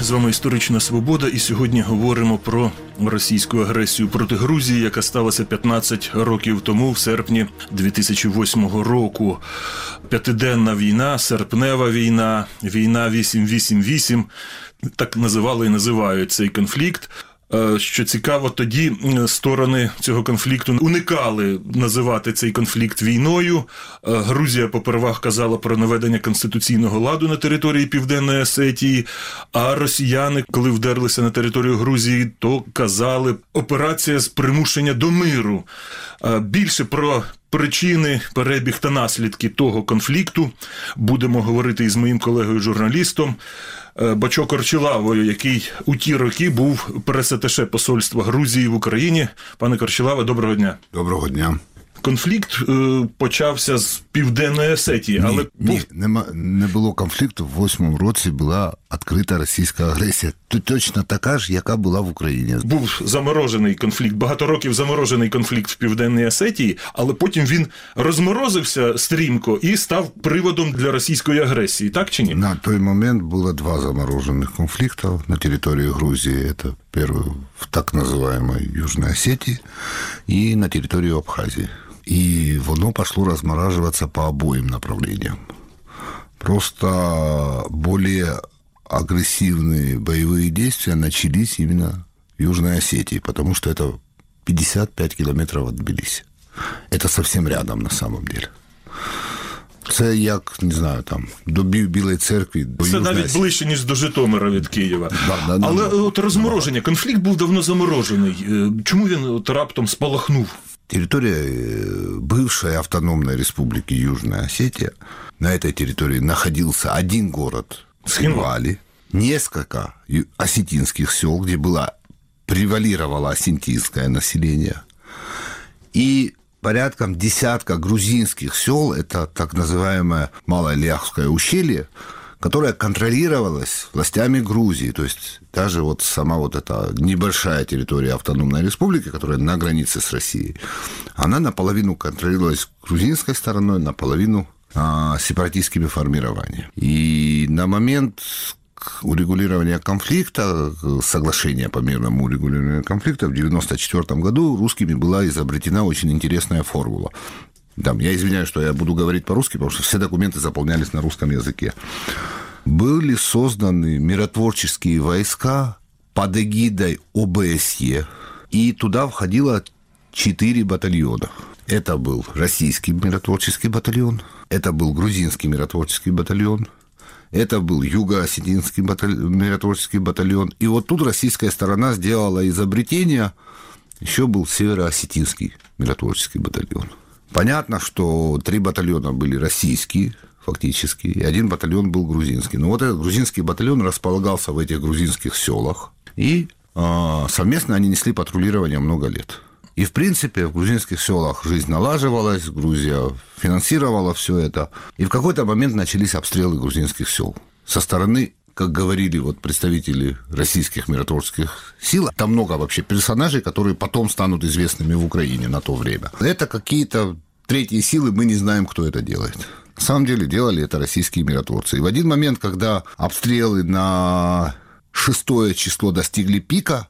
З вами історична свобода, і сьогодні говоримо про російську агресію проти Грузії, яка сталася 15 років тому, в серпні 2008 року. П'ятиденна війна, серпнева війна, війна 888. Так називали і називають цей конфлікт. Е, Що цікаво, тоді сторони цього конфлікту уникали називати цей конфлікт війною. Е, Грузія попервах казала про наведення конституційного ладу на території Південної Осетії. А росіяни, коли вдерлися на територію Грузії, то казали операція з примушення до миру. Е, Більше про причини, перебіг та наслідки того конфлікту будемо говорити із моїм колегою-журналістом. Е, Бачо Корчилавою, який у ті роки був пресатеше посольства Грузії в Україні. Пане Корчилаве, доброго дня. Доброго дня. Конфлікт е, почався з південної Осетії, але ні, ні, нема, не було конфлікту. В восьмому році була відкрита російська агресія. Т- Точно така ж, яка була в Україні. був заморожений конфлікт, багато років заморожений конфлікт в південній Осетії, але потім він розморозився стрімко і став приводом для російської агресії, так чи ні? На той момент было два замороженных конфликта на территории Грузии. Это первый в так называемой Южной Осетии и на территории Абхазии. И воно пошло размораживаться по обоим направлениям. Просто более агрессивные боевые действия начались именно в Южной Осетии, потому что это 55 километров от Тбилиси. Это совсем рядом на самом деле. Це як не знаю, там до Бі- Білої церкви, до Це Южної навіть Осетії. ближче, ніж до Житомира від Києва. Да, да, да. Але от розмороження, конфлікт був давно заморожений. Е, Чому він от раптом спалахнув? Территория э, бывшей автономной республики Южная Осетия. На этой территории находился один город Схинвали, несколько осетинских сел, где было превалировало осетинское население, и порядком десятка грузинских сел, это так называемое Малое Ляхское ущелье, которое контролировалось властями Грузии. То есть даже вот сама вот эта небольшая территория автономной республики, которая на границе с Россией, она наполовину контролировалась грузинской стороной, наполовину а, сепаратистскими формированиями. И на момент урегулирования конфликта, соглашения по мирному урегулированию конфликта в 1994 году русскими была изобретена очень интересная формула. Там, я извиняюсь, что я буду говорить по-русски, потому что все документы заполнялись на русском языке. Были созданы миротворческие войска под эгидой ОБСЕ, и туда входило четыре батальона. Это был российский миротворческий батальон, это был грузинский миротворческий батальон, это был юго-осетинский баталь- миротворческий батальон. И вот тут российская сторона сделала изобретение, еще был северо-осетинский миротворческий батальон. Понятно, что три батальона были российские, фактически, и один батальон был грузинский. Но вот этот грузинский батальон располагался в этих грузинских селах, и а, совместно они несли патрулирование много лет. И, в принципе, в грузинских селах жизнь налаживалась, Грузия финансировала все это. И в какой-то момент начались обстрелы грузинских сел со стороны как говорили вот представители российских миротворческих сил, там много вообще персонажей, которые потом станут известными в Украине на то время. Это какие-то третьи силы, мы не знаем, кто это делает. На самом деле делали это российские миротворцы. И в один момент, когда обстрелы на шестое число достигли пика,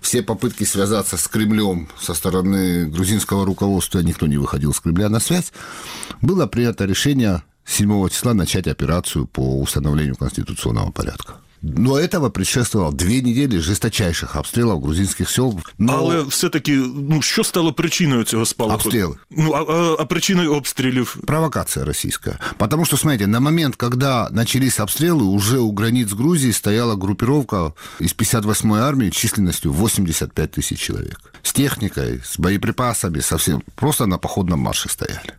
все попытки связаться с Кремлем со стороны грузинского руководства, никто не выходил с Кремля на связь, было принято решение 7 числа начать операцию по установлению конституционного порядка. Но этого предшествовало две недели жесточайших обстрелов грузинских сел. Но Але все-таки, ну що стало причиною цього спалаху? Обстріли. Ну а, а, а причиною обстрілів провокация российская. Потому что, смотрите, на момент, когда начались обстрелы, уже у границ Грузии стояла группировка из 58-й армии численностью 85 тысяч человек. С техникой, с боеприпасами, совсем. Просто на походном марше стояли.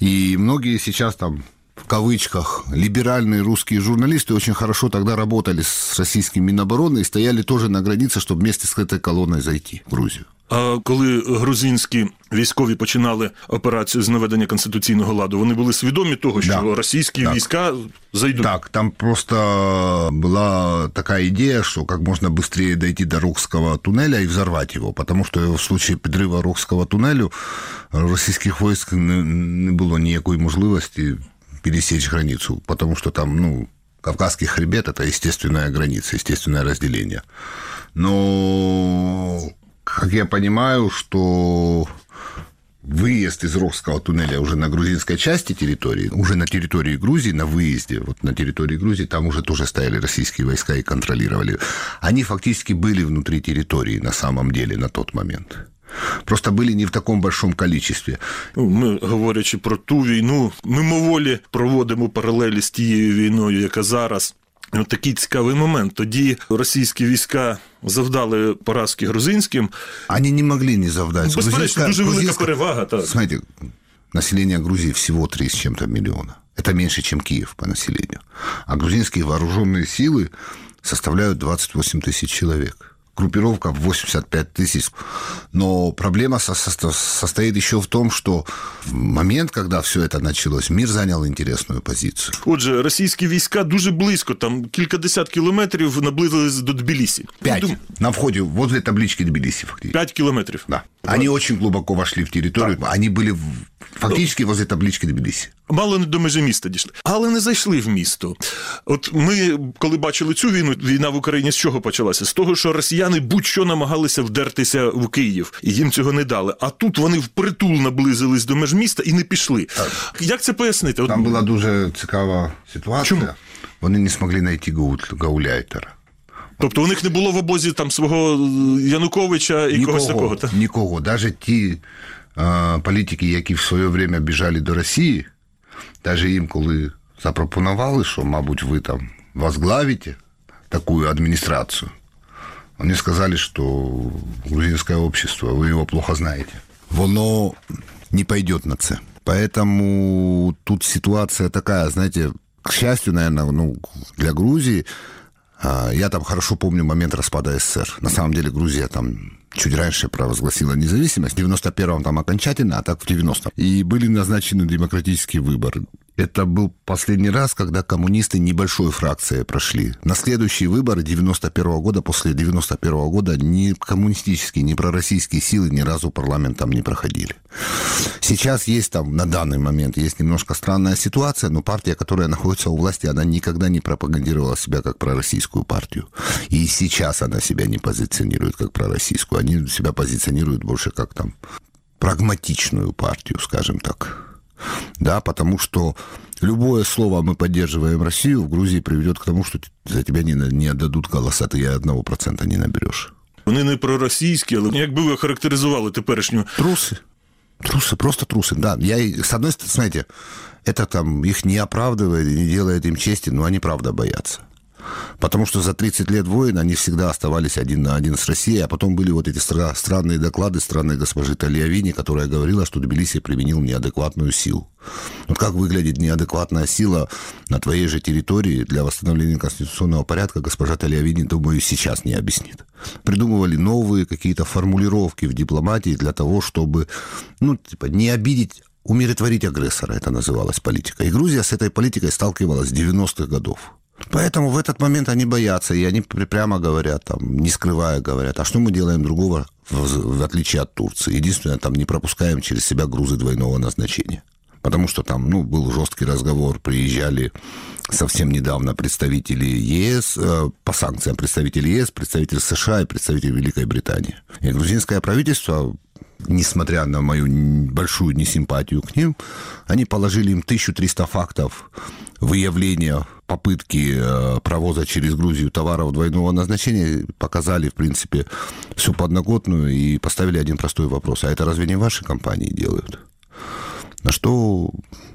И многие сейчас там в кавычках, либеральные русские журналисты очень хорошо тогда работали с российским Минобороны и стояли тоже на границе, чтобы вместе с этой колонной зайти в Грузию. А коли грузинські військові починали операцію з наведення конституційного ладу, вони були свідомі того, що Да. російські Так. війська зайдуть. Так, там просто была такая идея, что как можно быстрее дойти до Рокского туннеля и взорвать его, потому что в случае підриву Рокского туннелю российских войск не, не было ніякої можливості пересечь границу, потому что там, ну, Кавказский хребет – это естественная граница, естественное разделение. Но, как я понимаю, что выезд из Рохского туннеля уже на грузинской части территории, уже на территории Грузии, на выезде, вот на территории Грузии, там уже тоже стояли российские войска и контролировали. Они фактически были внутри территории на самом деле на тот момент. Просто были не в такому большому количестві. Ну, ми, говорячи про ту війну, мимоволі проводимо паралелі з тією війною, яка зараз. От такий цікавий момент. Тоді російські війська завдали поразки грузинським. Они не могли не завдать. Безперечно, дуже велика перевага. Так. Смотрите, население Грузии всего 3 с чем-то миллиона. Это меньше, чем Киев по населению. А грузинские вооруженные силы составляют 28 тысяч человек группировка в 85 тысяч. Но проблема со со состоит еще в том, что в момент, когда все это началось, мир занял интересную позицию. Отже, російські війська дуже близько, там кількадесят кілометрів наблизились до Тбілісі. Пять. Дум... На входе возле таблички Тбилиси, фактически. Пять километров. Да. Они очень глубоко вошли в территорию. Так. Они были фактически возле таблички Тбілісі. Мало не до межі міста дійшли, але не зайшли в місто. От ми, коли бачили цю війну, війна в Україні з чого почалася? З того, що росіяни будь-що намагалися вдертися в Київ, і їм цього не дали. А тут вони впритул наблизились до меж міста і не пішли. Так. Як це пояснити? Там була дуже цікава ситуація. Чому? Вони не змогли знайти гауляйтера. Тобто у них не було в обозі там свого Януковича і нікого, когось такого? Так? Нікого. Навіть ті е, політики, які в своє время біжали до Росії, навіть їм, коли запропонували, що, мабуть, ви там возглавите таку адміністрацію, вони сказали, що грузинське общество, ви його плохо знаєте. Воно не пойдет на це. Поэтому тут ситуация такая, знаете, к счастью, наверное, ну, для Грузии, я там хорошо помню момент распада СССР. На самом деле Грузия там чуть раньше провозгласила независимость. В 91-м там окончательно, а так в 90-м. И были назначены демократические выборы. Это был последний раз, когда коммунисты небольшой фракцией прошли. На следующие выборы 91 -го года, после 91 -го года, ни коммунистические, ни пророссийские силы ни разу парламент там не проходили. Сейчас есть там, на данный момент, есть немножко странная ситуация, но партия, которая находится у власти, она никогда не пропагандировала себя как пророссийскую партию. И сейчас она себя не позиционирует как пророссийскую. Они себя позиционируют больше как там прагматичную партию, скажем так Да, потому что любое слово «мы поддерживаем Россию» в Грузии приведет к тому, что за тебя не, не отдадут голоса, ты одного процента не наберешь. Вони не проросійські, але як би ви характеризували теперішню... Трусы. Трусы, просто трусы, да. Я, с одной стороны, смотрите, это там их не оправдывает, не делает им чести, но они правда боятся. Потому что за 30 лет войн они всегда оставались один на один с Россией, а потом были вот эти стра- странные доклады странной госпожи Тальявини, которая говорила, что Тбилиси применил неадекватную силу. Вот как выглядит неадекватная сила на твоей же территории для восстановления конституционного порядка, госпожа Тальявини, думаю, сейчас не объяснит. Придумывали новые какие-то формулировки в дипломатии для того, чтобы, ну, типа, не обидеть умиротворить агрессора, это называлось политика. И Грузия с этой политикой сталкивалась с 90-х годов. Поэтому в этот момент они боятся, и они прямо говорят, там, не скрывая говорят, а что мы делаем другого, в, в отличие от Турции? Единственное, там не пропускаем через себя грузы двойного назначения. Потому что там, ну, был жесткий разговор, приезжали совсем недавно представители ЕС, э, по санкциям представители ЕС, представитель США и представитель Великой Британии. И грузинское правительство несмотря на мою большую несимпатию к ним, они положили им 1300 фактов выявления попытки э, провоза через Грузию товаров двойного назначения, показали, в принципе, всю подноготную и поставили один простой вопрос. А это разве не ваши компании делают? На что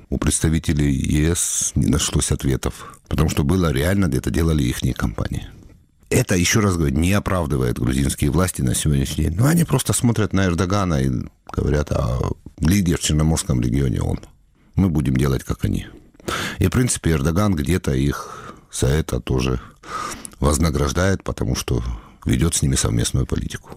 у представителей ЕС не нашлось ответов. Потому что было реально, это делали их компании. Это, еще раз говорю, не оправдывает грузинские власти на сегодняшний день. Но они просто смотрят на Эрдогана и говорят, а лидер в Черноморском регионе он. Мы будем делать, как они. И, в принципе, Эрдоган где-то их за это тоже вознаграждает, потому что ведет с ними совместную политику.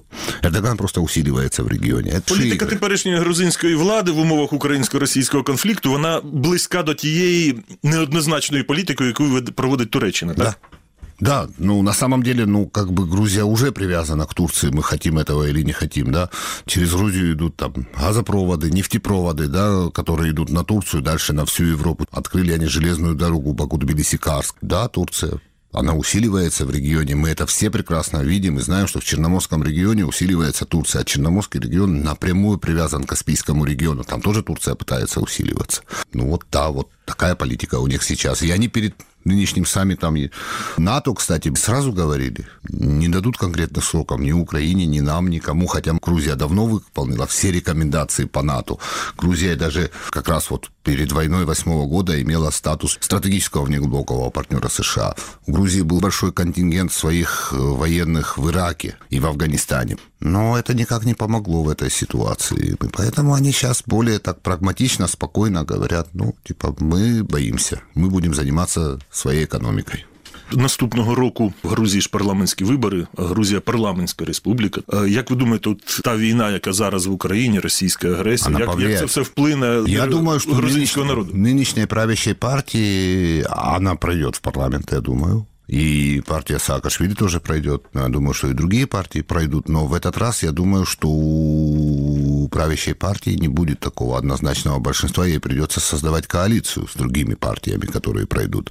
Ердоган просто усиливається в регіоні. Це Політика теперішньої грузинської влади в умовах українсько-російського конфлікту вона близька до тієї неоднозначної політики, яку проводить Туреччина. Так? Да. Да, ну на самом деле, ну как бы Грузия уже привязана к Турции, мы хотим этого или не хотим, да. Через Грузию идут там газопроводы, нефтепроводы, да, которые идут на Турцию, дальше на всю Европу. Открыли они железную дорогу Баку-Тбилиси-Карск. Да, Турция она усиливается в регионе. Мы это все прекрасно видим и знаем, что в Черноморском регионе усиливается Турция. А Черноморский регион напрямую привязан к Каспийскому региону. Там тоже Турция пытается усиливаться. Ну вот да, вот такая политика у них сейчас. И они перед нынешним саммитом НАТО, кстати, сразу говорили, не дадут конкретных сроков ни Украине, ни нам, никому, хотя Грузия давно выполнила все рекомендации по НАТО. Грузия даже как раз вот перед войной восьмого года имела статус стратегического внеглубокового партнера США. У Грузии был большой контингент своих э, военных в Ираке и в Афганистане. Но это никак не помогло в этой ситуации. И поэтому они сейчас более так прагматично, спокойно говорят, ну, типа, мы боимся, мы будем заниматься своей економікою. Наступного року в Грузії ж парламентські вибори, Грузія парламентська республіка. Як ви думаєте, от та війна, яка зараз в Україні, російська агресія, як, як це все вплине я думаю, що грузинського народу? Нынешняя правящая партия, она пройдет в парламент, я думаю. И партия Саакашвили тоже пройдет. Я думаю, что и другие партии пройдут. Но в этот раз я думаю, что у правящей партии не будет такого однозначного большинства. Ей придется создавать коалицию с другими партиями, которые пройдут.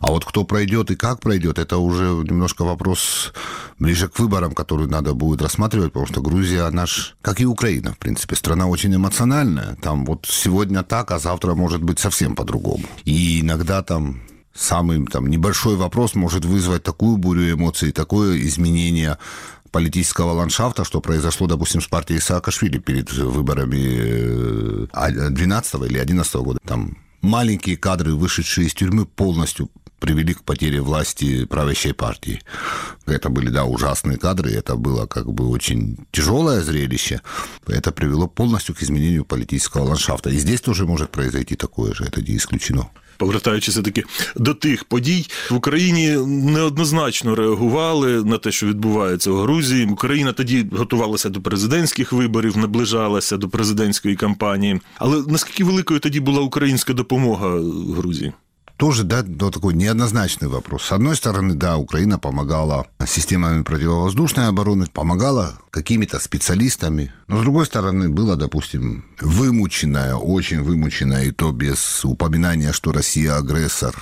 А вот кто пройдет и как пройдет, это уже немножко вопрос ближе к выборам, который надо будет рассматривать, потому что Грузия, она ж, как и Украина, в принципе, страна очень эмоциональная. Там вот сегодня так, а завтра может быть совсем по-другому. И иногда там самый там, небольшой вопрос может вызвать такую бурю эмоций, такое изменение политического ландшафта, что произошло, допустим, с партией Саакашвили перед выборами 12 э, или 11 года. Там маленькие кадры, вышедшие из тюрьмы, полностью привели к потере власти правящей партии. Это были, да, ужасные кадры, это было как бы очень тяжелое зрелище. Это привело полностью к изменению политического ландшафта. И здесь тоже может произойти такое же, это не исключено. Повертаючися таки до тих подій в Україні неоднозначно реагували на те, що відбувається в Грузії. Україна тоді готувалася до президентських виборів, наближалася до президентської кампанії. Але наскільки великою тоді була українська допомога Грузії? Тоже, да, ну, такой неоднозначный вопрос. С одной стороны, да, Украина помогала системами противовоздушной обороны, помогала какими-то специалистами. Но, с другой стороны, было, допустим, вымученное, очень вымученное, и то без упоминания, что Россия агрессор,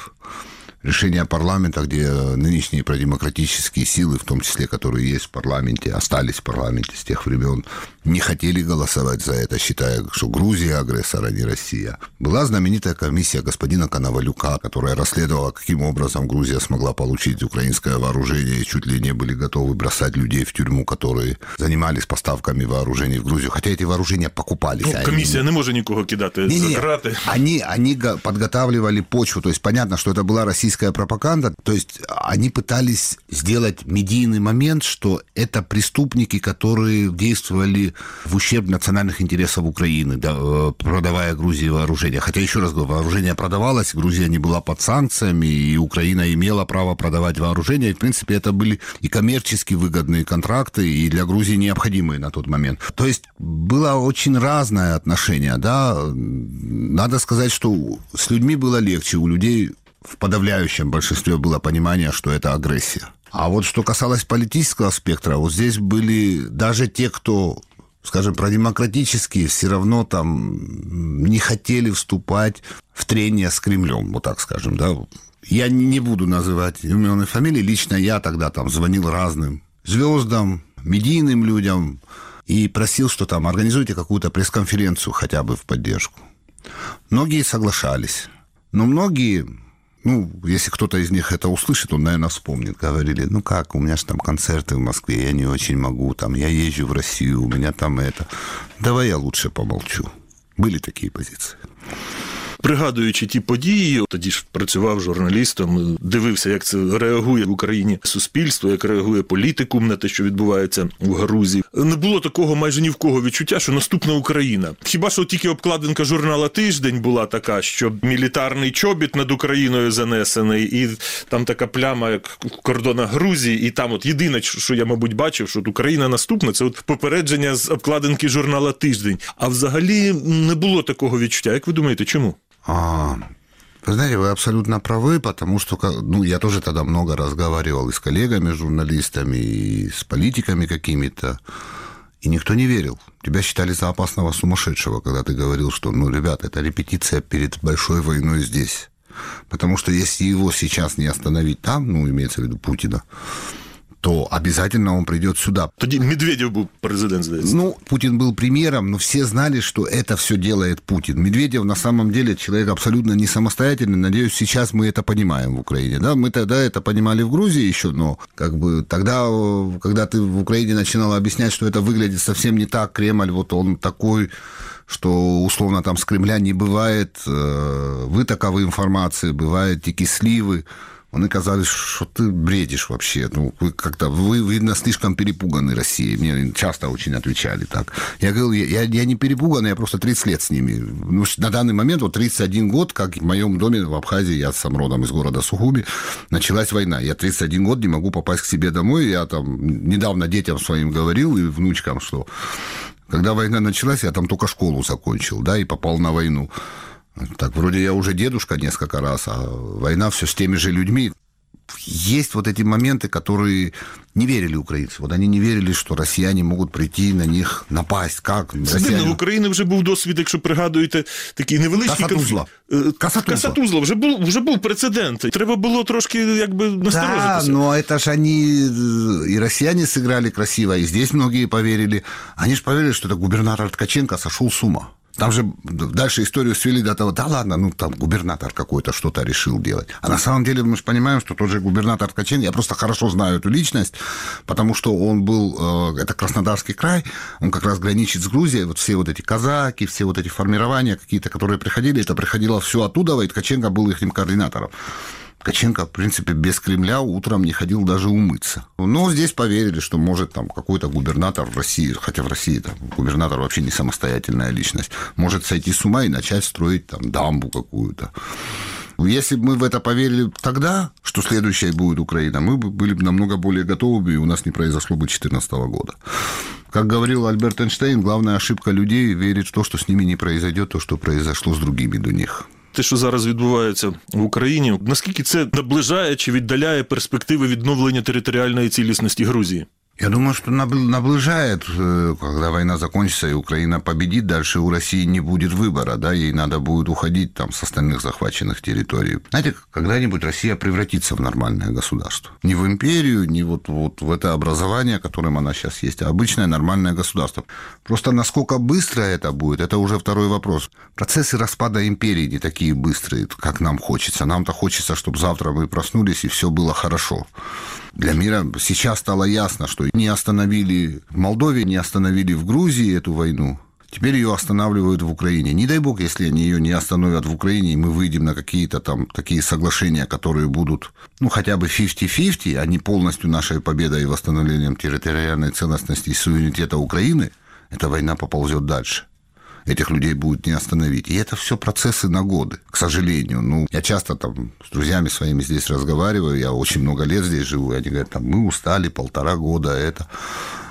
решение парламента, где нынешние продемократические силы, в том числе, которые есть в парламенте, остались в парламенте с тех времен, не хотели голосовать за это, считая, что Грузия агрессор, а не Россия. Была знаменитая комиссия господина Коновалюка, которая расследовала, каким образом Грузия смогла получить украинское вооружение и чуть ли не были готовы бросать людей в тюрьму, которые занимались поставками вооружений в Грузию. Хотя эти вооружения покупались. Ну, комиссия они... не может никого кидать не, за грати. Они, они подготавливали почву. То есть понятно, что это была российская пропаганда. То есть они пытались сделать медийный момент, что это преступники, которые действовали в ущерб национальных интересов Украины, да, э, продавая Грузии вооружение. Хотя, еще раз говорю, вооружение продавалось, Грузия не была под санкциями, и Украина имела право продавать вооружение. И, в принципе, это были и коммерчески выгодные контракты, и для Грузии необходимые на тот момент. То есть было очень разное отношение, да. Надо сказать, что с людьми было легче, у людей в подавляющем большинстве было понимание, что это агрессия. А вот что касалось политического спектра, вот здесь были даже те, кто скажем, продемократические все равно там не хотели вступать в трение с Кремлем, вот так скажем, да. Я не буду называть имен и фамилии. Лично я тогда там звонил разным звездам, медийным людям и просил, что там организуйте какую-то пресс-конференцию хотя бы в поддержку. Многие соглашались, но многие ну, если кто-то из них это услышит, он, наверное, вспомнит. Говорили, ну как, у меня же там концерты в Москве, я не очень могу, там, я езжу в Россию, у меня там это. Давай я лучше помолчу. Были такие позиции. Пригадуючи ті події, тоді ж працював журналістом, дивився, як це реагує в Україні суспільство, як реагує політикум на те, що відбувається в Грузії. Не було такого майже ні в кого відчуття, що наступна Україна. Хіба що тільки обкладинка журнала Тиждень була така, що мілітарний чобіт над Україною занесений, і там така пляма, як в кордонах Грузії, і там, от єдине, що я, мабуть, бачив, що Україна наступна, це от попередження з обкладинки журнала Тиждень. А взагалі не було такого відчуття. Як ви думаєте, чому? А, Вы знаете, вы абсолютно правы, потому что ну, я тоже тогда много разговаривал и с коллегами, журналистами, и с политиками какими-то. И никто не верил. Тебя считали за опасного сумасшедшего, когда ты говорил, что, ну, ребята, это репетиция перед большой войной здесь. Потому что если его сейчас не остановить там, ну, имеется в виду Путина, то обязательно он придет сюда. Тоді Медведев был президент, здається. Ну, Путин был премьером, но все знали, что это все делает Путин. Медведев на самом деле человек абсолютно не самостоятельный. Надеюсь, сейчас мы это понимаем в Украине. Да, мы тогда это понимали в Грузии еще, но как бы тогда, когда ты в Украине начинал объяснять, что это выглядит совсем не так, Кремль, вот он такой что условно там с Кремля не бывает э, вытоковой информации, бывают тики сливы. Они казались, что ты бредишь вообще. Ну, вы как-то, вы, видно, слишком перепуганы Россией. Мне часто очень отвечали так. Я говорил, я, я не перепуган, я просто 30 лет с ними. Ну, на данный момент, вот 31 год, как в моем доме в Абхазии, я сам родом из города Сухуби, началась война. Я 31 год не могу попасть к себе домой. Я там недавно детям своим говорил и внучкам, что когда война началась, я там только школу закончил, да, и попал на войну. Так, вроде я уже дедушка несколько раз, а война все с теми же людьми. Есть вот эти моменты, которые не верили украинцы. Вот они не верили, что россияне могут прийти на них напасть. Как? Це дивно, в Україні вже був досвід, якщо пригадуєте, такий невеличкий Касатузла. конфлікт. Касатузла. Касатузла. Вже був, вже був прецедент. Треба було трошки якби Да, насторожитися. но это же они, и россияне сыграли красиво, и здесь многие поверили. Они же поверили, что это губернатор Ткаченко сошел с ума. Там же дальше историю свели до того, да ладно, ну там губернатор какой-то что-то решил делать. А на самом деле мы же понимаем, что тот же губернатор Ткаченко, я просто хорошо знаю эту личность, потому что он был, э, это Краснодарский край, он как раз граничит с Грузией, вот все вот эти казаки, все вот эти формирования какие-то, которые приходили, это приходило все оттуда, и Ткаченко был их координатором. Ткаченко, в принципе, без Кремля утром не ходил даже умыться. Но здесь поверили, что может там какой-то губернатор в России, хотя в России там губернатор вообще не самостоятельная личность, может сойти с ума и начать строить там дамбу какую-то. Если бы мы в это поверили тогда, что следующей будет Украина, мы бы были бы намного более готовы, и у нас не произошло бы 2014 года. Как говорил Альберт Эйнштейн, главная ошибка людей – верить в то, что с ними не произойдет то, что произошло с другими до них Те, що зараз відбувається в Україні, наскільки це наближає чи віддаляє перспективи відновлення територіальної цілісності Грузії? Я думаю, что наближает, э, когда война закончится и Украина победит, дальше у России не будет выбора, да, ей надо будет уходить там с остальных захваченных территорий. Знаете, когда-нибудь Россия превратится в нормальное государство. Не в империю, не вот, вот в это образование, которым она сейчас есть, а обычное нормальное государство. Просто насколько быстро это будет, это уже второй вопрос. Процессы распада империи не такие быстрые, как нам хочется. Нам-то хочется, чтобы завтра мы проснулись и все было хорошо для мира сейчас стало ясно, что не остановили в Молдове, не остановили в Грузии эту войну. Теперь ее останавливают в Украине. Не дай бог, если они ее не остановят в Украине, и мы выйдем на какие-то там такие соглашения, которые будут, ну, хотя бы 50-50, а не полностью нашей победой и восстановлением территориальной целостности и суверенитета Украины, эта война поползет дальше этих людей будет не остановить. И это все процессы на годы, к сожалению. Ну, я часто там с друзьями своими здесь разговариваю, я очень много лет здесь живу, и они говорят, там, мы устали полтора года это.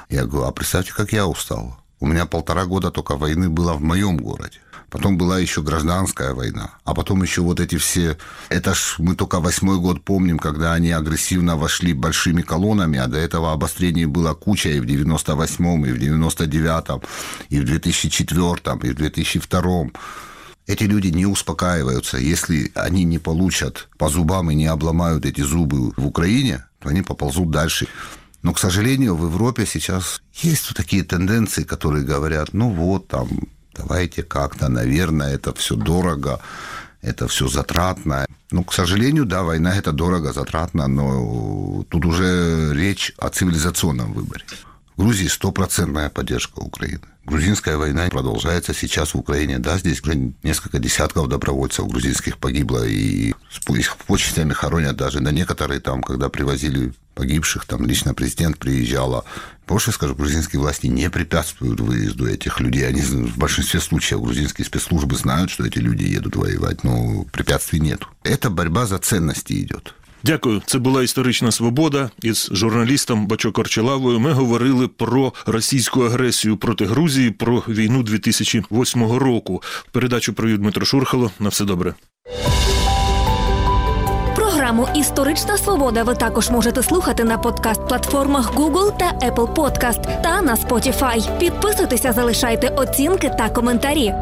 Я говорю, а представьте, как я устал. У меня полтора года только войны было в моем городе. Потом была еще гражданская война. А потом еще вот эти все... Это ж мы только восьмой год помним, когда они агрессивно вошли большими колоннами, а до этого обострений было куча и в 98-м, и в 99-м, и в 2004-м, и в 2002-м. Эти люди не успокаиваются. Если они не получат по зубам и не обломают эти зубы в Украине, то они поползут дальше. Но, к сожалению, в Европе сейчас есть такие тенденции, которые говорят, ну вот, там, давайте как-то, наверное, это все дорого, это все затратно. Ну, к сожалению, да, война это дорого, затратно, но тут уже речь о цивилизационном выборе. В Грузии стопроцентная поддержка Украины. Грузинская война продолжается сейчас в Украине. Да, здесь уже несколько десятков добровольцев грузинских погибло, и их почестями хоронят даже. На некоторые там, когда привозили погибших, там лично президент приезжала. Больше скажу, грузинские власти не препятствуют выезду этих людей. Они в большинстве случаев грузинские спецслужбы знают, что эти люди едут воевать, но препятствий нет. Это борьба за ценности идет. Дякую. Це була історична свобода. Із журналістом Бачо Корчелавою ми говорили про російську агресію проти Грузії, про війну 2008 року. Передачу провів Дмитро Шурхало. На все добре. Програму Історична свобода ви також можете слухати на подкаст-платформах Google та Apple Podcast та на Spotify. Підписуйтеся, залишайте оцінки та коментарі.